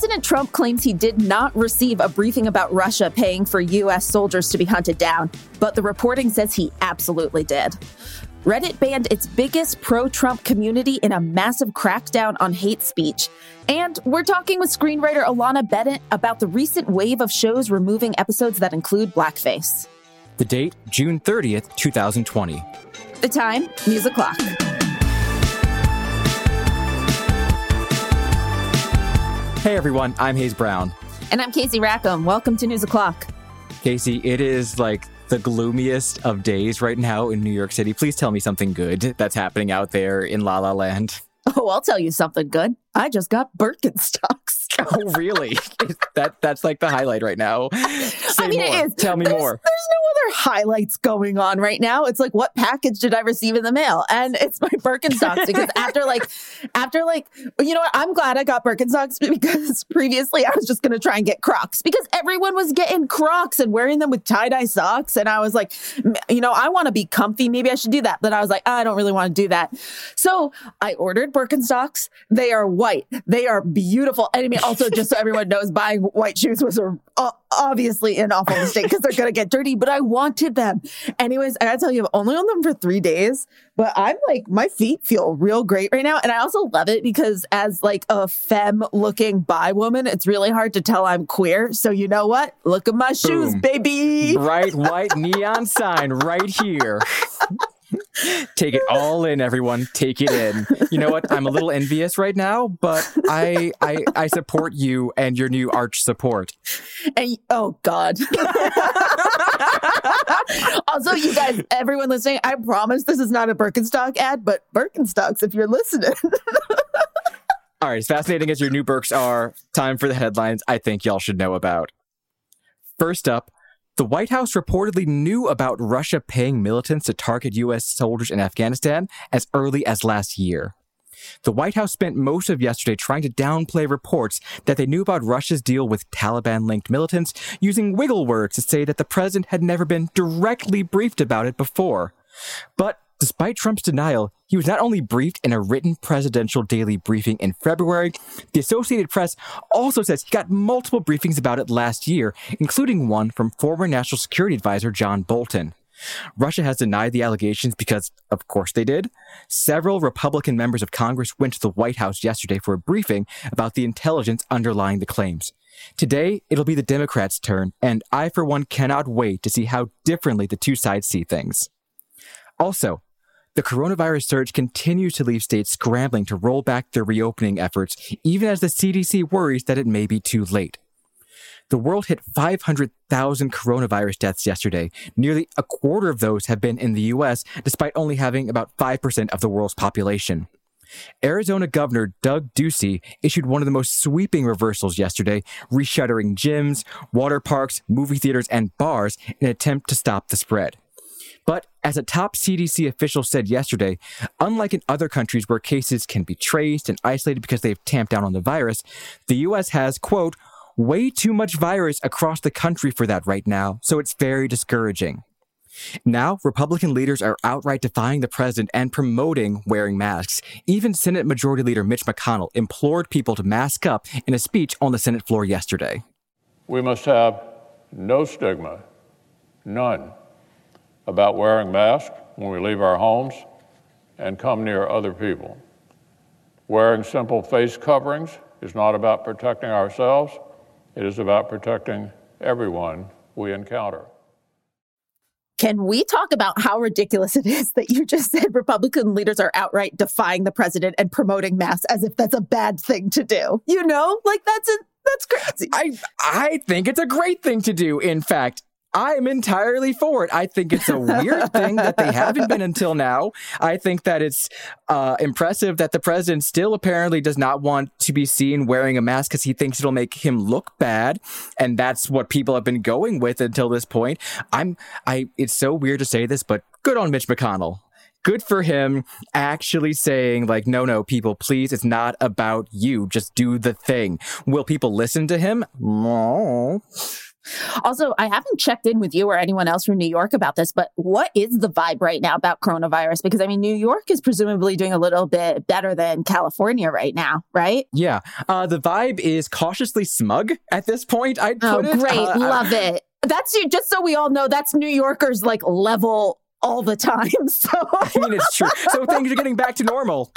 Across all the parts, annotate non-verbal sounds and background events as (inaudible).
President Trump claims he did not receive a briefing about Russia paying for U.S. soldiers to be hunted down, but the reporting says he absolutely did. Reddit banned its biggest pro Trump community in a massive crackdown on hate speech. And we're talking with screenwriter Alanna Bennett about the recent wave of shows removing episodes that include blackface. The date, June 30th, 2020. The time, News O'Clock. Hey everyone, I'm Hayes Brown. And I'm Casey Rackham. Welcome to News O'Clock. Casey, it is like the gloomiest of days right now in New York City. Please tell me something good that's happening out there in La La Land. Oh, I'll tell you something good. I just got Birkenstocks. (laughs) oh, really? (laughs) that that's like the highlight right now. Say I mean, more. it is. Tell me there's, more. There's no other highlights going on right now. It's like, what package did I receive in the mail? And it's my Birkenstocks because (laughs) after like, after like, you know what? I'm glad I got Birkenstocks (laughs) because previously I was just going to try and get Crocs because everyone was getting Crocs and wearing them with tie dye socks. And I was like, you know, I want to be comfy. Maybe I should do that. But I was like, I don't really want to do that. So I ordered Birkenstocks. They are white. They are beautiful. And I mean, also just so everyone knows, buying white shoes was a, uh, obviously an awful mistake because they're gonna get dirty. But I wanted them. Anyways, I gotta tell you, I've only owned them for three days, but I'm like, my feet feel real great right now, and I also love it because as like a femme-looking bi woman, it's really hard to tell I'm queer. So you know what? Look at my shoes, baby. Bright (laughs) white neon sign right here. Take it all in, everyone. Take it in. You know what? I'm a little envious right now, but I I, I support you and your new arch support. And oh god. (laughs) also, you guys, everyone listening, I promise this is not a Birkenstock ad, but Birkenstocks, if you're listening. (laughs) All right, as fascinating as your new Berks are, time for the headlines I think y'all should know about. First up, the White House reportedly knew about Russia paying militants to target U.S. soldiers in Afghanistan as early as last year. The White House spent most of yesterday trying to downplay reports that they knew about Russia's deal with Taliban linked militants, using wiggle words to say that the president had never been directly briefed about it before. But despite Trump's denial, he was not only briefed in a written presidential daily briefing in February, the Associated Press also says he got multiple briefings about it last year, including one from former National Security Advisor John Bolton. Russia has denied the allegations because, of course, they did. Several Republican members of Congress went to the White House yesterday for a briefing about the intelligence underlying the claims. Today, it'll be the Democrats' turn, and I, for one, cannot wait to see how differently the two sides see things. Also, the coronavirus surge continues to leave states scrambling to roll back their reopening efforts, even as the CDC worries that it may be too late. The world hit 500,000 coronavirus deaths yesterday. Nearly a quarter of those have been in the US, despite only having about 5% of the world's population. Arizona Governor Doug Ducey issued one of the most sweeping reversals yesterday, reshuttering gyms, water parks, movie theaters, and bars in an attempt to stop the spread. But as a top CDC official said yesterday, unlike in other countries where cases can be traced and isolated because they've tamped down on the virus, the US has, quote, way too much virus across the country for that right now, so it's very discouraging. Now, Republican leaders are outright defying the president and promoting wearing masks. Even Senate Majority Leader Mitch McConnell implored people to mask up in a speech on the Senate floor yesterday. We must have no stigma, none, about wearing masks when we leave our homes and come near other people. Wearing simple face coverings is not about protecting ourselves, it is about protecting everyone we encounter. Can we talk about how ridiculous it is that you just said Republican leaders are outright defying the president and promoting masks as if that's a bad thing to do? You know, like that's a that's crazy. I I think it's a great thing to do. In fact, I'm entirely for it. I think it's a weird thing that they haven't been until now. I think that it's uh, impressive that the president still apparently does not want to be seen wearing a mask because he thinks it'll make him look bad, and that's what people have been going with until this point. I'm I. It's so weird to say this, but good on Mitch McConnell good for him actually saying like no no people please it's not about you just do the thing will people listen to him no Also, I haven't checked in with you or anyone else from New York about this, but what is the vibe right now about coronavirus? Because I mean, New York is presumably doing a little bit better than California right now, right? Yeah. Uh, the vibe is cautiously smug at this point. I'd Oh, put it. great. Uh, Love it. That's just so we all know that's New Yorkers like level all the time. (laughs) So I mean, it's true. So (laughs) things are getting back to normal.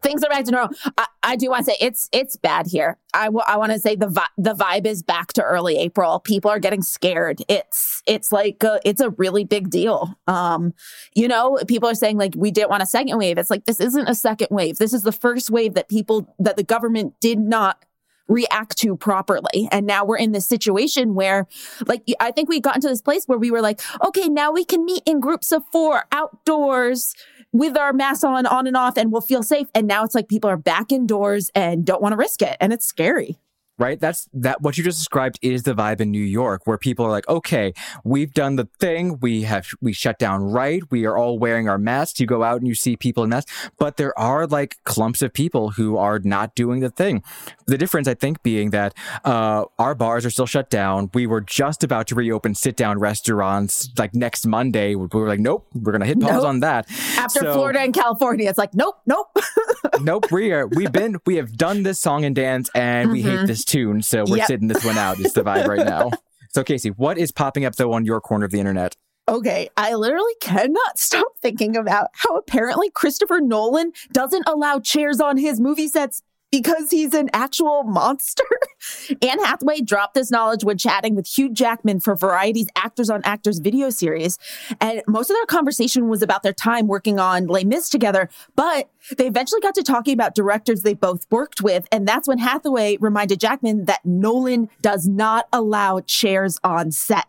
things are back to normal. I, I do want to say it's it's bad here. I want to say the vi- the vibe is back to early April. People are getting scared. It's it's like a, it's a really big deal. Um, you know, people are saying like we didn't want a second wave. It's like this isn't a second wave. This is the first wave that people that the government did not react to properly. And now we're in this situation where, like, I think we got into this place where we were like, okay, now we can meet in groups of four outdoors with our masks on, on and off, and we'll feel safe. And now it's like people are back indoors and don't want to risk it. And it's scary right? That's that what you just described is the vibe in new york where people are like okay we've done the thing. We have we shut down right. We are all wearing our masks. You go out and you see people in masks. But there are like clumps of people who are not doing the thing. The difference i think being that uh, our bars are still shut down. We were just about to reopen sit down restaurants like next monday. We were like nope we're gonna hit pause Nope. on that. After So- Florida and California. It's like, nope, nope. (laughs) nope we are we've been we have done this song and dance and we hate this tune so we're Yep. sitting this one out is the vibe right now. (laughs) So casey what is popping up though on your corner of the internet? Okay, I literally cannot (laughs) stop thinking about how apparently Christopher Nolan doesn't allow chairs on his movie sets because he's an actual monster. (laughs) Anne Hathaway dropped this knowledge when chatting with Hugh Jackman for Variety's Actors on Actors video series. And most of their conversation was about their time working on Les Mis together, but they eventually got to talking about directors they both worked with. And that's when Hathaway reminded Jackman that Nolan does not allow chairs on set.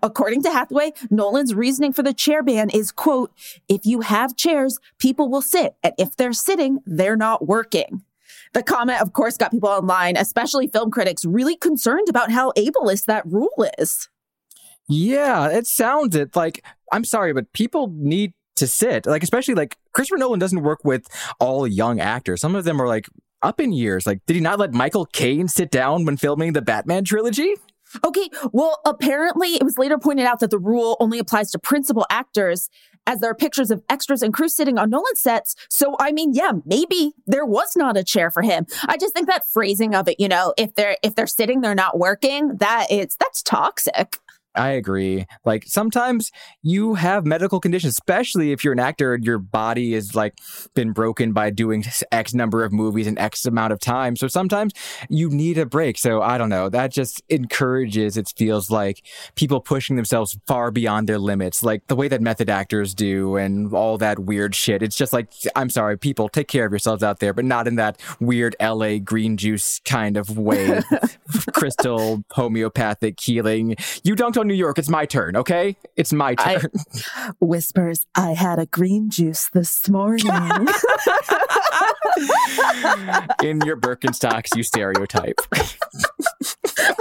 According to Hathaway, Nolan's reasoning for the chair ban is, quote, if you have chairs, people will sit. And if they're sitting, they're not working. The comment, of course, got people online, especially film critics, really concerned about how ableist that rule is. yeah it sounds it like i'm sorry but people need to sit like especially like christopher nolan doesn't work with all young actors. Some of them are like up in years. Like did he not let michael caine sit down when filming the batman trilogy? Okay, well, apparently it was later pointed out that the rule only applies to principal actors, as there are pictures of extras and crew sitting on Nolan sets. So, I mean, yeah, maybe there was not a chair for him. I just think that phrasing of it, you know, if they're if they're sitting, they're not working. That it's that's toxic. I agree. Like sometimes you have medical conditions, especially if you're an actor and your body is like been broken by doing X number of movies in X amount of time. So sometimes you need a break. So I don't know. That just encourages, it feels like people pushing themselves far beyond their limits, like the way that method actors do and all that weird shit. It's just like, I'm sorry, people take care of yourselves out there, but not in that weird LA green juice kind of way. (laughs) Crystal homeopathic healing. You dunked on New York. It's my turn, okay? It's my I- turn. (laughs) Whispers, I had a green juice this morning. (laughs) (laughs) In your Birkenstocks, you stereotype.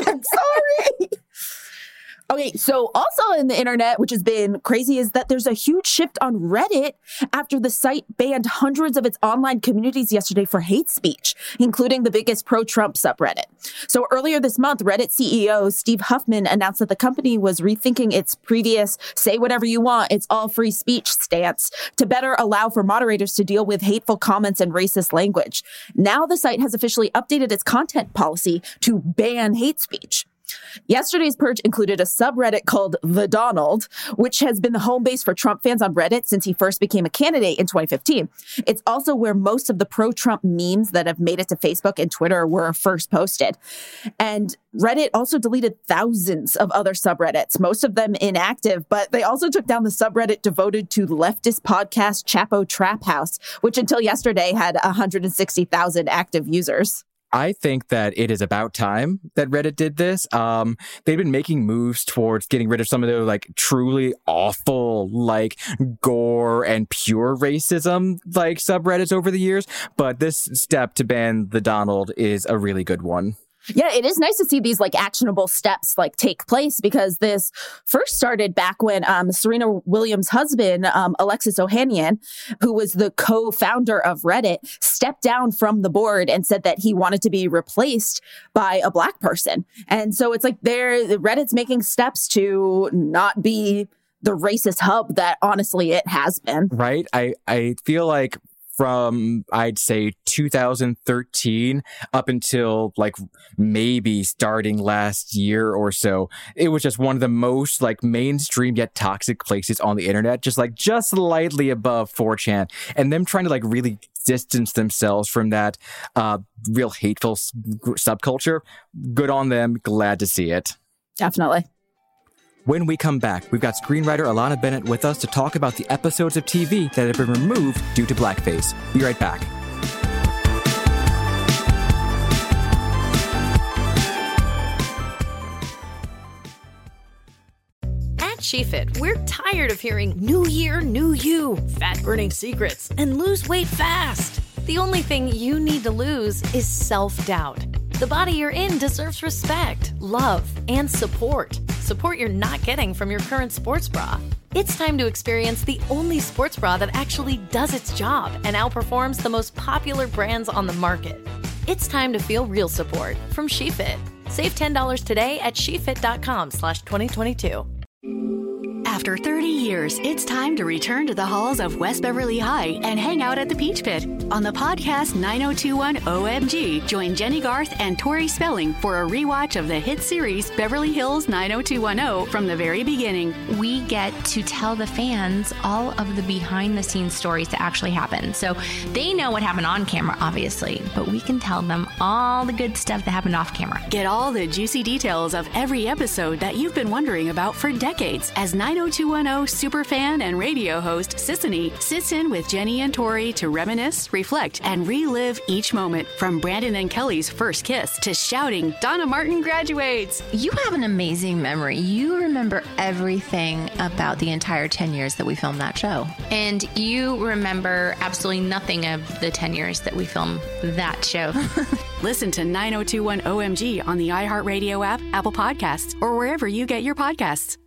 I'm sorry. Okay, so also in the internet, which has been crazy, is that there's a huge shift on Reddit after the site banned hundreds of its online communities yesterday for hate speech, including the biggest pro Trump subreddit. So earlier this month, Reddit CEO Steve Huffman announced that the company was rethinking its previous say whatever you want, it's all free speech stance to better allow for moderators to deal with hateful comments and racist language. Now the site has officially updated its content policy to ban hate speech. Yesterday's purge included a subreddit called The Donald, which has been the home base for Trump fans on Reddit since he first became a candidate in 2015. It's also where most of the pro Trump memes that have made it to Facebook and Twitter were first posted. And Reddit also deleted thousands of other subreddits, most of them inactive, but they also took down the subreddit devoted to leftist podcast Chapo Trap House, which until yesterday had 160,000 active users. I think that it is about time that Reddit did this. Um, they've been making moves towards getting rid of some of the like truly awful, like gore and pure racism, like subreddits over the years. But this step to ban the Donald is a really good one. Yeah, it is nice to see these like actionable steps like take place because this first started back when um, Serena Williams' husband, um, Alexis Ohanian, who was the co-founder of Reddit, stepped down from the board and said that he wanted to be replaced by a black person. And so it's like there, Reddit's making steps to not be the racist hub that honestly it has been. Right. I, I feel like from I'd say 2013 up until like maybe starting last year or so. It was just one of the most like mainstream yet toxic places on the internet, just like just slightly above 4chan. And them trying to like really distance themselves from that uh, real hateful subculture. Good on them. Glad to see it. Definitely. When we come back, we've got screenwriter Alanna Bennett with us to talk about the episodes of TV that have been removed due to blackface. Be right back. At SheFit, we're tired of hearing new year, new you, fat burning secrets, and lose weight fast. The only thing you need to lose is self doubt. The body you're in deserves respect, love, and support support you're not getting from your current sports bra. It's time to experience the only sports bra that actually does its job and outperforms the most popular brands on the market. It's time to feel real support from SheFit. Save $10 today at shefit.com slash 2022. After 30 years, it's time to return to the halls of West Beverly High and hang out at the Peach Pit. On the podcast 9021 OMG, join Jennie Garth and Tori Spelling for a rewatch of the hit series Beverly Hills 90210 from the very beginning. We get to tell the fans all of the behind the scenes stories that actually happen. So they know what happened on camera, obviously, but we can tell them all the good stuff that happened off camera. Get all the juicy details of every episode that you've been wondering about for decades as 90210 90210 superfan and radio host Sisanie sits in with Jennie and Tori to reminisce, reflect, and relive each moment from Brandon and Kelly's first kiss to shouting, Donna Martin graduates. You have an amazing memory. You remember everything about the entire 10 years that we filmed that show. And you remember absolutely nothing of the 10 years that we filmed that show. (laughs) Listen to 9021 OMG on the iHeartRadio app, Apple Podcasts, or wherever you get your podcasts.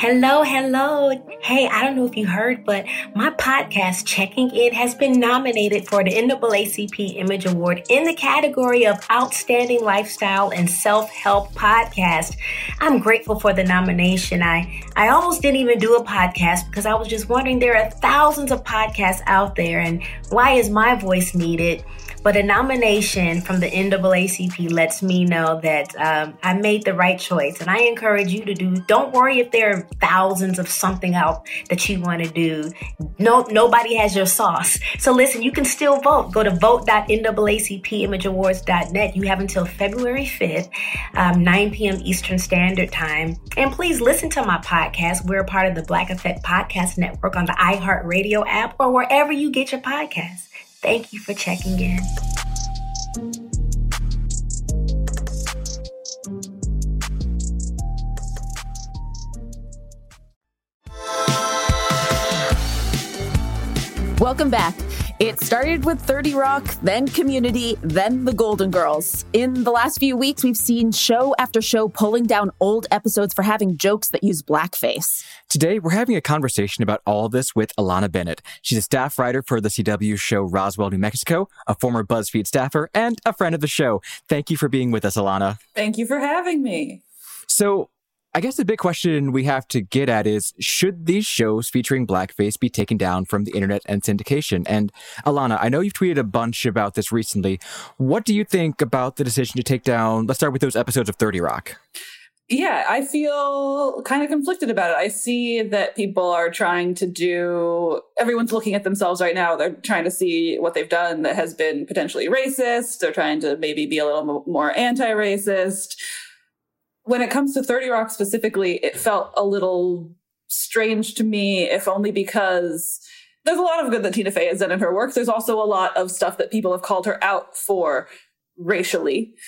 Hello, hello. Hey, I don't know if you heard, but my podcast, Checking In, has been nominated for the NAACP Image Award in the category of Outstanding Lifestyle and Self Help Podcast. I'm grateful for the nomination. I, I almost didn't even do a podcast because I was just wondering there are thousands of podcasts out there, and why is my voice needed? But a nomination from the NAACP lets me know that um, I made the right choice. And I encourage you to do, don't worry if there are thousands of something out that you want to do. No, nobody has your sauce. So listen, you can still vote. Go to vote.naacpimageawards.net. You have until February 5th, um, 9 p.m. Eastern Standard Time. And please listen to my podcast. We're a part of the Black Effect Podcast Network on the iHeartRadio app or wherever you get your podcasts. Thank you for checking in. Welcome back. It started with 30 Rock, then Community, then The Golden Girls. In the last few weeks, we've seen show after show pulling down old episodes for having jokes that use blackface. Today, we're having a conversation about all of this with Alanna Bennett. She's a staff writer for the CW show Roswell, New Mexico, a former BuzzFeed staffer, and a friend of the show. Thank you for being with us, Alanna. Thank you for having me. So, I guess the big question we have to get at is should these shows featuring blackface be taken down from the internet and syndication? And Alanna, I know you've tweeted a bunch about this recently. What do you think about the decision to take down, let's start with those episodes of 30 Rock? Yeah, I feel kind of conflicted about it. I see that people are trying to do, everyone's looking at themselves right now. They're trying to see what they've done that has been potentially racist. They're trying to maybe be a little more anti racist when it comes to 30 Rock specifically, it felt a little strange to me, if only because there's a lot of good that Tina Fey has done in her work. There's also a lot of stuff that people have called her out for racially. (laughs)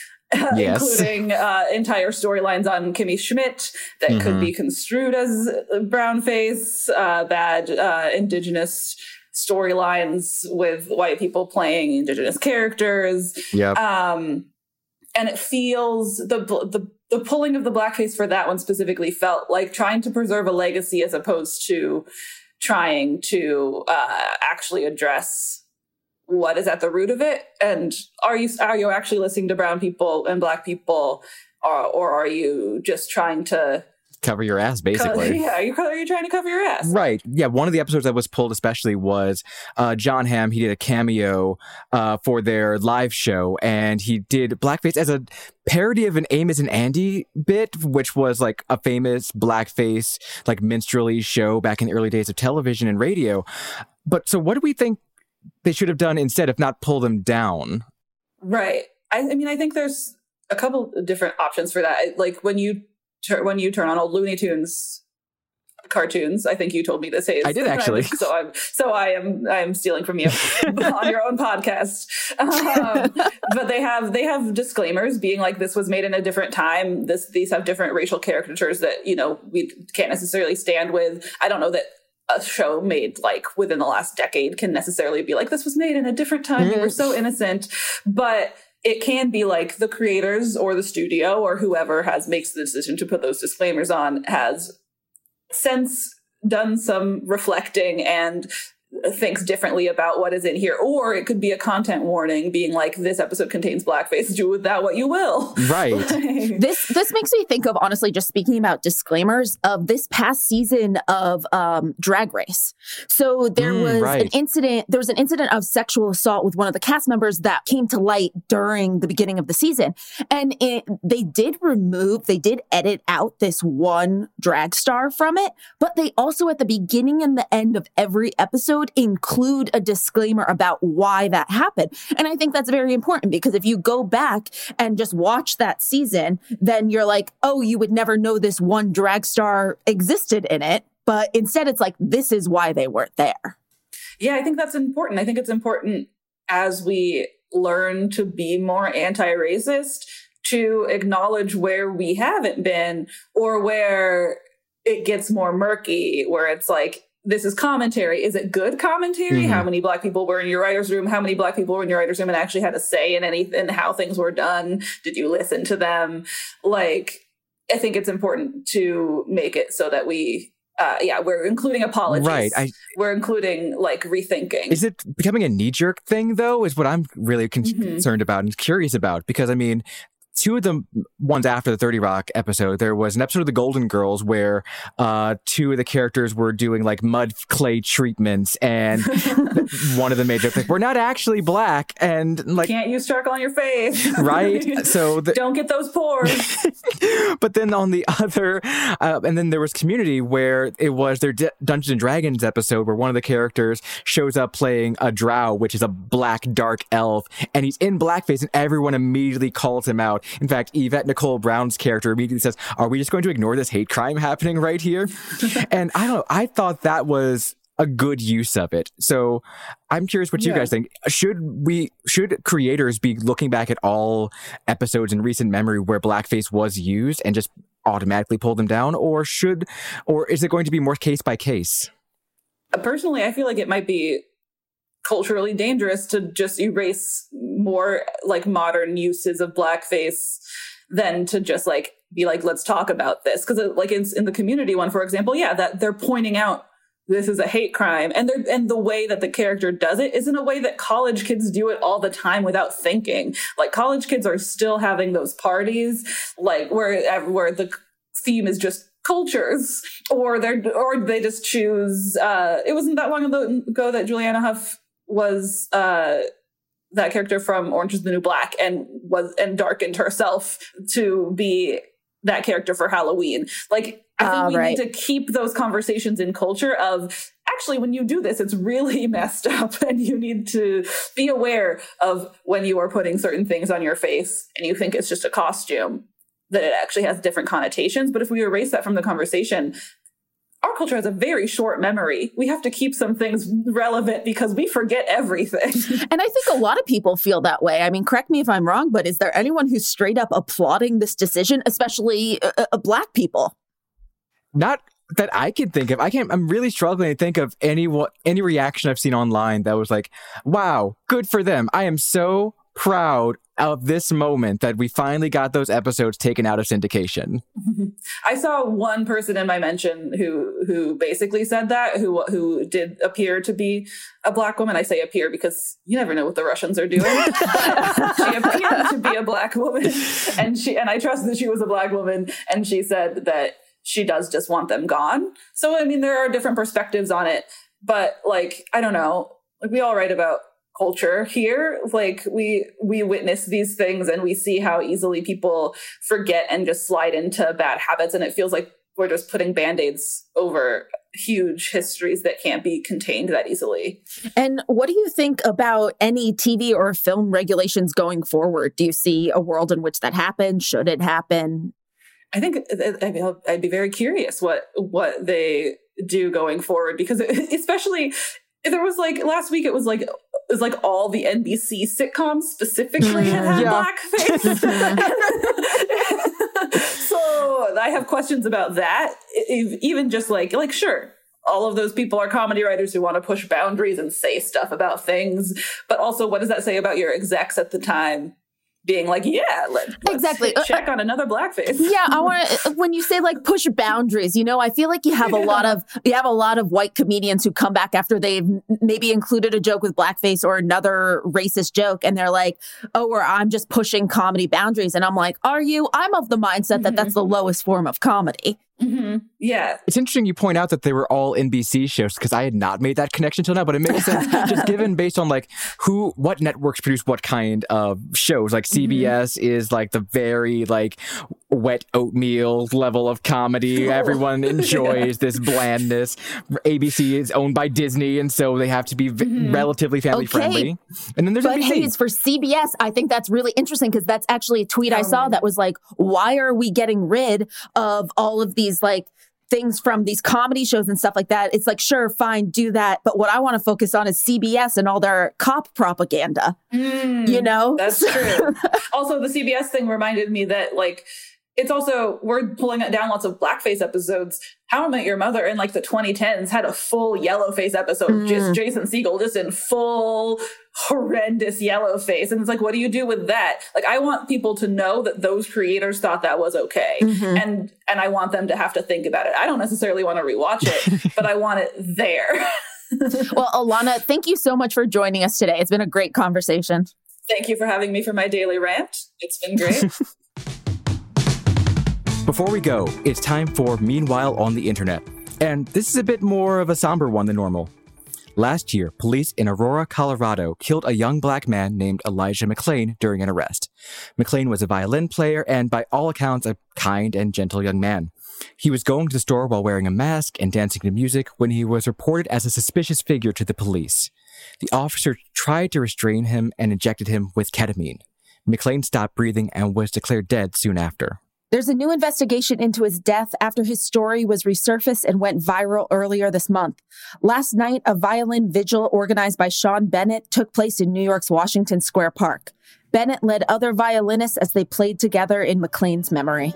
Yes. including uh, entire storylines on Kimmy Schmidt that mm-hmm. could be construed as brownface, uh, bad uh, indigenous storylines with white people playing indigenous characters. Yep. Um, and it feels the the the pulling of the blackface for that one specifically felt like trying to preserve a legacy as opposed to trying to uh, actually address what is at the root of it. And are you are you actually listening to brown people and black people or, or are you just trying to cover your ass, basically. (laughs) yeah, you're, you're trying to cover your ass. Right. Yeah. One of the episodes that was pulled, especially, was uh, Jon Hamm. He did a cameo uh, for their live show, and he did blackface as a parody of an Amos and Andy bit, which was like a famous blackface, like minstrelly show back in the early days of television and radio. But so, what do we think they should have done instead, if not pull them down? Right. I, I mean, I think there's a couple different options for that. Like when you when you turn on old Looney Tunes cartoons. I think you told me this. Hayes. I did actually. so I'm so I am I am stealing from you (laughs) on your own podcast. Um, but they have they have disclaimers being like this was made in a different time. This these have different racial caricatures that you know we can't necessarily stand with. I don't know that a show made like within the last decade can necessarily be like this was made in a different time. Mm. We were so innocent, but it can be like the creators or the studio or whoever has makes the decision to put those disclaimers on has since done some reflecting and thinks differently about what is in here. Or it could be a content warning being like this episode contains blackface do with that what you will. Right. (laughs) This this makes me think of honestly just speaking about disclaimers of this past season of um, drag race. So there mm, was right. an incident there was an incident of sexual assault with one of the cast members that came to light during the beginning of the season. And it, they did remove they did edit out this one drag star from it but they also at the beginning and the end of every episode include a disclaimer about why that happened. And I think that's very important because if you go back and just watch that season, then you're like, oh, you would never know this one drag star existed in it. But instead, it's like, this is why they weren't there. Yeah, I think that's important. I think it's important as we learn to be more anti racist to acknowledge where we haven't been or where it gets more murky, where it's like, this is commentary. Is it good commentary? Mm-hmm. How many black people were in your writer's room? How many black people were in your writer's room and actually had a say in anything, how things were done? Did you listen to them? Like, I think it's important to make it so that we uh, yeah, we're including apologies. Right. I, we're including like rethinking. Is it becoming a knee jerk thing though? Is what I'm really con- mm-hmm. concerned about and curious about because I mean, two of the ones after the 30 Rock episode, there was an episode of the Golden Girls where uh, two of the characters were doing like mud clay treatments, and (laughs) one of them made jokes like, "We're not actually black," and like, "Can't use charcoal on your face," right? So (laughs) the, don't get those pores. (laughs) but then on the other, uh, and then there was Community where it was their D- Dungeons and Dragons episode where one of the characters shows up playing a Drow, which is a black dark elf, and he's in blackface, and everyone immediately calls him out in fact, Yvette Nicole Brown's character immediately says, Are we just going to ignore this hate crime happening right here? (laughs) and I don't know. I thought that was a good use of it. So I'm curious what you guys think. Should we should creators be looking back at all episodes in recent memory where blackface was used and just automatically pull them down or should or is it going to be more case by case? Personally, I feel like it might be culturally dangerous to just erase more like modern uses of blackface than to just like be like let's talk about this. Because like in, in the community one for example yeah that they're pointing out this is a hate crime and they're and the way that the character does it is in a way that college kids do it all the time without thinking. Like college kids are still having those parties like where where the theme is just cultures or they're or they just choose uh it wasn't that long ago that julianne hough was uh, that character from Orange is the New Black and was and darkened herself to be that character for Halloween. Like I think uh, we right. need to keep those conversations in culture of actually when you do this it's really (laughs) messed up and you need to be aware of when you are putting certain things on your face and you think it's just a costume that it actually has different connotations but if we erase that from the conversation our culture has a very short memory. We have to keep some things relevant because we forget everything. (laughs) and I think a lot of people feel that way. I mean, correct me if I'm wrong, but is there anyone who's straight up applauding this decision, especially uh, uh, black people? Not that I can think of. I can't. I'm really struggling to think of any what any reaction I've seen online that was like, "Wow, good for them." I am so proud of this moment that we finally got those episodes taken out of syndication. (laughs) I saw one person in my mention who who basically said that who who did appear to be a black woman. I say appear because you never know what the Russians are doing. (laughs) she appeared to be a black woman, and she and I trust that she was a black woman, and she said that she does just want them gone. So I mean, there are different perspectives on it, but like I don't know, like we all write about culture here like we we witness these things and we see how easily people forget and just slide into bad habits. And it feels like we're just putting band-aids over huge histories that can't be contained that easily. And what do you think about any tv or film regulations going forward? Do you see a world in which that happens should it happen? I think uh, i'd be very curious what what they do going forward because (laughs) especially there was like last week it was like was like all the NBC sitcoms specifically had had yeah. blackface. Mm-hmm. (laughs) so I have questions about that. Even just like like sure, all of those people are comedy writers who want to push boundaries and say stuff about things, but also what does that say about your execs at the time? Being like, yeah, let, us exactly uh, check on another blackface. (laughs) Yeah, I want to. When you say like push boundaries, you know, I feel like you have a lot of you have a lot of white comedians who come back after they've maybe included a joke with blackface or another racist joke, and they're like, oh, or I'm just pushing comedy boundaries, and I'm like, are you? I'm of the mindset that mm-hmm. that's the lowest form of comedy. Mm-hmm. Yeah. It's interesting you point out that they were all NBC shows because I had not made that connection till now, but it makes sense (laughs) just given based on like who, what networks produce what kind of shows. Like CBS mm-hmm. is like the very like wet oatmeal level of comedy. (laughs) Oh. Everyone (laughs) enjoys yeah. this blandness. ABC is owned by Disney, and so they have to be v- mm-hmm. relatively family okay. friendly. And then there's but NBC. hey, for CBS, I think that's really interesting because that's actually a tweet I saw that was like, why are we getting rid of all of these like things from these comedy shows and stuff like that. It's like, sure, fine, do that. But what I want to focus on is CBS and all their cop propaganda. Mm, you know? That's true. (laughs) also, the CBS thing reminded me that, like, it's also we're pulling down lots of blackface episodes. How I Met Your Mother in like the 2010s had a full yellow face episode, mm. just Jason Segel just in full horrendous yellow face. And it's like, what do you do with that? Like, I want people to know that those creators thought that was okay, mm-hmm. and and I want them to have to think about it. I don't necessarily want to rewatch it, (laughs) but I want it there. (laughs) well, Alanna, thank you so much for joining us today. It's been a great conversation. Thank you for having me for my daily rant. It's been great. (laughs) Before we go, it's time for Meanwhile on the Internet. And this is a bit more of a somber one than normal. Last year, police in Aurora, Colorado killed a young black man named Elijah McClain during an arrest. McClain was a violin player and, by all accounts, a kind and gentle young man. He was going to the store while wearing a mask and dancing to music when he was reported as a suspicious figure to the police. The officer tried to restrain him and injected him with ketamine. McClain stopped breathing and was declared dead soon after. There's a new investigation into his death after his story was resurfaced and went viral earlier this month. Last night, a violin vigil organized by Sean Bennett took place in New York's Washington Square Park. Bennett led other violinists as they played together in McClain's memory.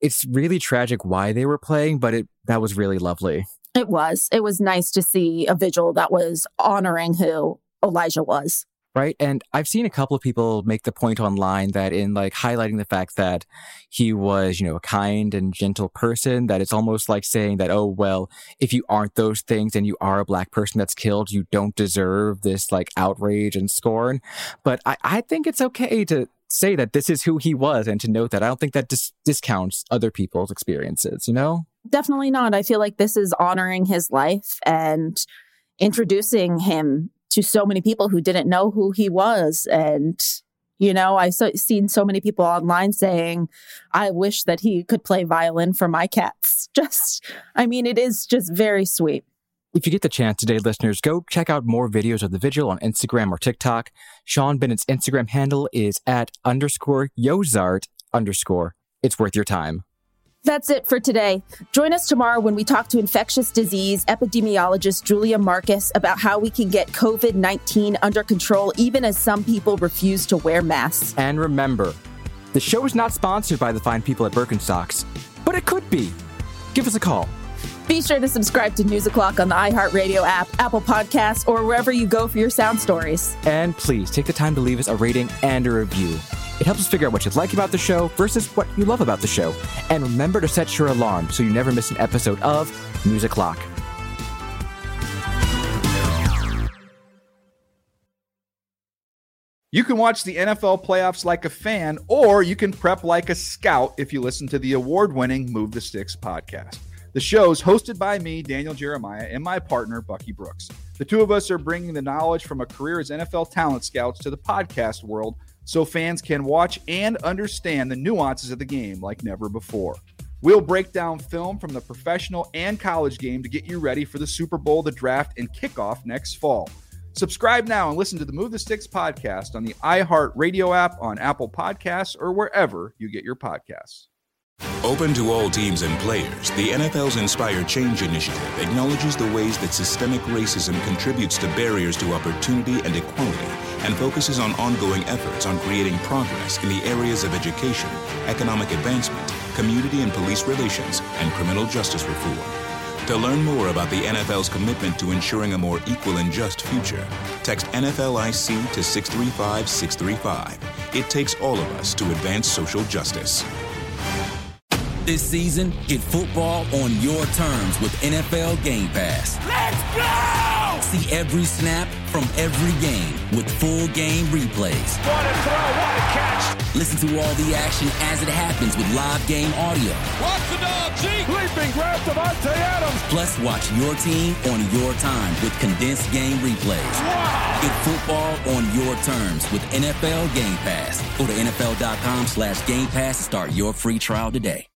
It's really tragic why they were playing, but it that was really lovely. It was. It was nice to see a vigil that was honoring who Elijah was. Right. And I've seen a couple of people make the point online that in like highlighting the fact that he was, you know, a kind and gentle person, that it's almost like saying that, oh, well, if you aren't those things and you are a black person that's killed, you don't deserve this like outrage and scorn. But I, I think it's okay to say that this is who he was and to note that I don't think that dis- discounts other people's experiences, you know? Definitely not. I feel like this is honoring his life and introducing him to so many people who didn't know who he was and You know, I've so, seen so many people online saying, I wish that he could play violin for my cats. (laughs) Just, I mean, it is just very sweet. If you get the chance today, listeners, go check out more videos of the vigil on Instagram or TikTok. Sean Bennett's Instagram handle is at underscore Yozart underscore. It's worth your time. That's it for today. Join us tomorrow when we talk to infectious disease epidemiologist Julia Marcus about how we can get COVID 19 under control, even as some people refuse to wear masks. And remember, the show is not sponsored by the fine people at Birkenstocks, but it could be. Give us a call. Be sure to subscribe to News O'Clock on the iHeartRadio app, Apple Podcasts, or wherever you go for your sound stories. And please take the time to leave us a rating and a review. It helps us figure out what you like about the show versus what you love about the show. And remember to set your alarm so you never miss an episode of News O'Clock. You can watch the NFL playoffs like a fan, or you can prep like a scout if you listen to the award winning Move the Sticks podcast. The show's hosted by me, Daniel Jeremiah, and my partner, Bucky Brooks. The two of us are bringing the knowledge from a career as NFL talent scouts to the podcast world so fans can watch and understand the nuances of the game like never before. We'll break down film from the professional and college game to get you ready for the Super Bowl, the draft, and kickoff next fall. Subscribe now and listen to the Move the Sticks podcast on the iHeart Radio app, on Apple Podcasts, or wherever you get your podcasts. Open to all teams and players, the NFL's Inspire Change initiative acknowledges the ways that systemic racism contributes to barriers to opportunity and equality and focuses on ongoing efforts on creating progress in the areas of education, economic advancement, community and police relations, and criminal justice reform. To learn more about the NFL's commitment to ensuring a more equal and just future, text NFLIC to 635 635. It takes all of us to advance social justice. This season, get football on your terms with NFL Game Pass. Let's go! See every snap from every game with full game replays. What a throw, what a catch! Listen to all the action as it happens with live game audio. Watch the dog, Zeke! Leaping grab Davante Adams! Plus, watch your team on your time with condensed game replays. Wow! Get football on your terms with NFL Game Pass. Go to NFL.com slash Game Pass to start your free trial today.